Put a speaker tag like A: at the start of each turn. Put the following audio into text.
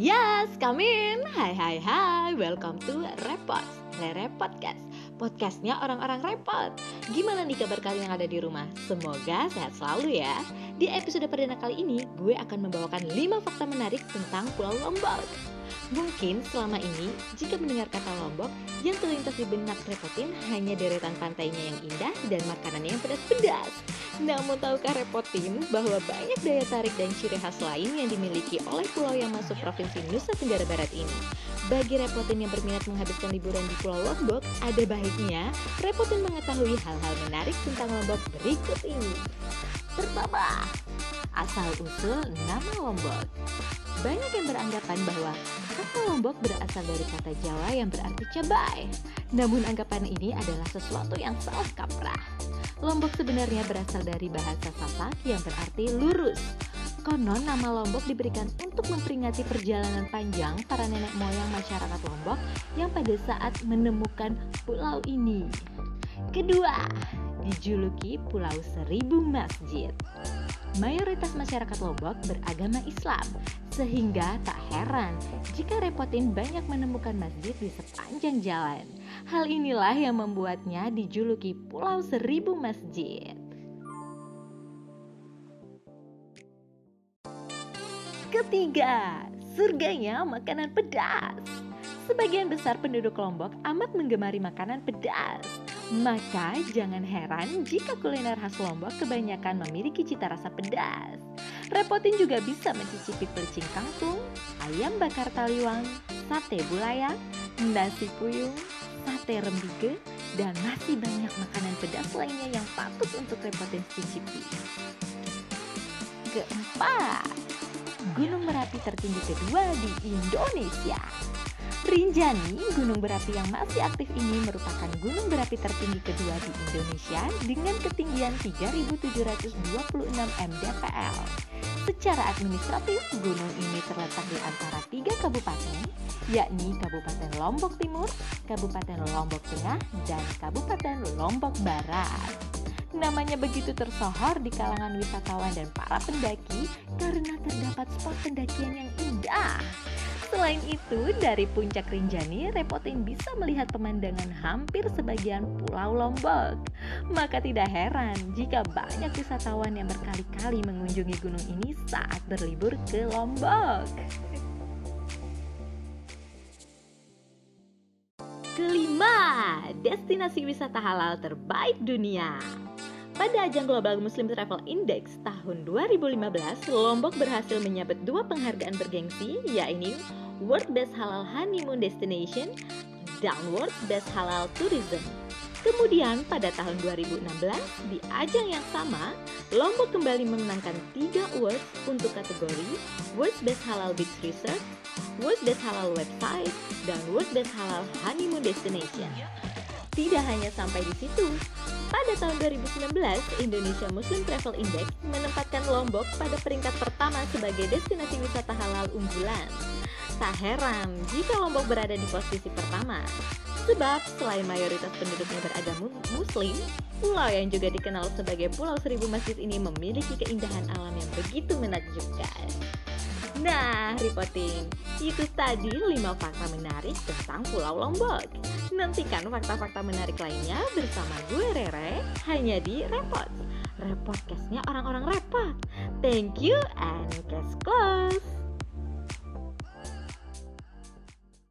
A: Yes, come in. Hai hai hai. Welcome to Repot, Rere Podcast. Podcastnya orang-orang repot. Gimana nih kabar kalian yang ada di rumah? Semoga sehat selalu ya. Di episode perdana kali ini, gue akan membawakan 5 fakta menarik tentang Pulau Lombok. Mungkin selama ini, jika mendengar kata Lombok, yang terlintas di benak Repotin hanya deretan pantainya yang indah dan makanannya yang pedas-pedas. Namun tahukah Repotin bahwa banyak daya tarik dan ciri khas lain yang dimiliki oleh pulau yang masuk Provinsi Nusa Tenggara Barat ini? Bagi Repotin yang berminat menghabiskan liburan di Pulau Lombok, ada baiknya Repotin mengetahui hal-hal menarik tentang Lombok berikut ini. Pertama, asal-usul nama Lombok. Banyak yang beranggapan bahwa kata Lombok berasal dari kata Jawa yang berarti cabai. Namun anggapan ini adalah sesuatu yang salah kaprah. Lombok sebenarnya berasal dari bahasa Sasak yang berarti lurus. Konon nama Lombok diberikan untuk memperingati perjalanan panjang para nenek moyang masyarakat Lombok yang pada saat menemukan pulau ini. Kedua, dijuluki Pulau Seribu Masjid. Mayoritas masyarakat Lombok beragama Islam, sehingga tak heran jika Repotin banyak menemukan masjid di sepanjang jalan. Hal inilah yang membuatnya dijuluki Pulau Seribu Masjid. Ketiga, surganya makanan pedas. Sebagian besar penduduk Lombok amat menggemari makanan pedas. Maka jangan heran jika kuliner khas Lombok kebanyakan memiliki cita rasa pedas. Repotin juga bisa mencicipi pelicing kangkung, ayam bakar taliwang, sate bulayak, nasi puyung, sate rembige, dan masih banyak makanan pedas lainnya yang patut untuk Repotin cicipi. Keempat, Gunung Merapi tertinggi kedua di Indonesia. Rinjani, gunung berapi yang masih aktif ini merupakan gunung berapi tertinggi kedua di Indonesia dengan ketinggian 3.726 mdpl. Secara administratif, gunung ini terletak di antara tiga kabupaten, yakni Kabupaten Lombok Timur, Kabupaten Lombok Tengah, dan Kabupaten Lombok Barat. Namanya begitu tersohor di kalangan wisatawan dan para pendaki karena terdapat spot pendakian yang indah. Selain itu, dari puncak Rinjani, Repotin bisa melihat pemandangan hampir sebagian pulau Lombok. Maka tidak heran jika banyak wisatawan yang berkali-kali mengunjungi gunung ini saat berlibur ke Lombok. Kelima, destinasi wisata halal terbaik dunia. Pada ajang Global Muslim Travel Index tahun 2015, Lombok berhasil menyabet dua penghargaan bergengsi, yaitu World Best Halal Honeymoon Destination dan World Best Halal Tourism. Kemudian pada tahun 2016, di ajang yang sama, Lombok kembali memenangkan tiga awards untuk kategori World Best Halal Beach Resort, World Best Halal Website, dan World Best Halal Honeymoon Destination. Tidak hanya sampai di situ, pada tahun 2019, Indonesia Muslim Travel Index menempatkan Lombok pada peringkat pertama sebagai destinasi wisata halal unggulan. Tak heran jika Lombok berada di posisi pertama, sebab selain mayoritas penduduknya beragama Muslim, pulau yang juga dikenal sebagai Pulau Seribu Masjid ini memiliki keindahan alam yang begitu menakjubkan. Nah, reporting, itu tadi 5 fakta menarik tentang Pulau Lombok. Nantikan fakta-fakta menarik lainnya bersama gue Rere hanya di Repot. Repodcastnya orang-orang repot. Thank you and case close.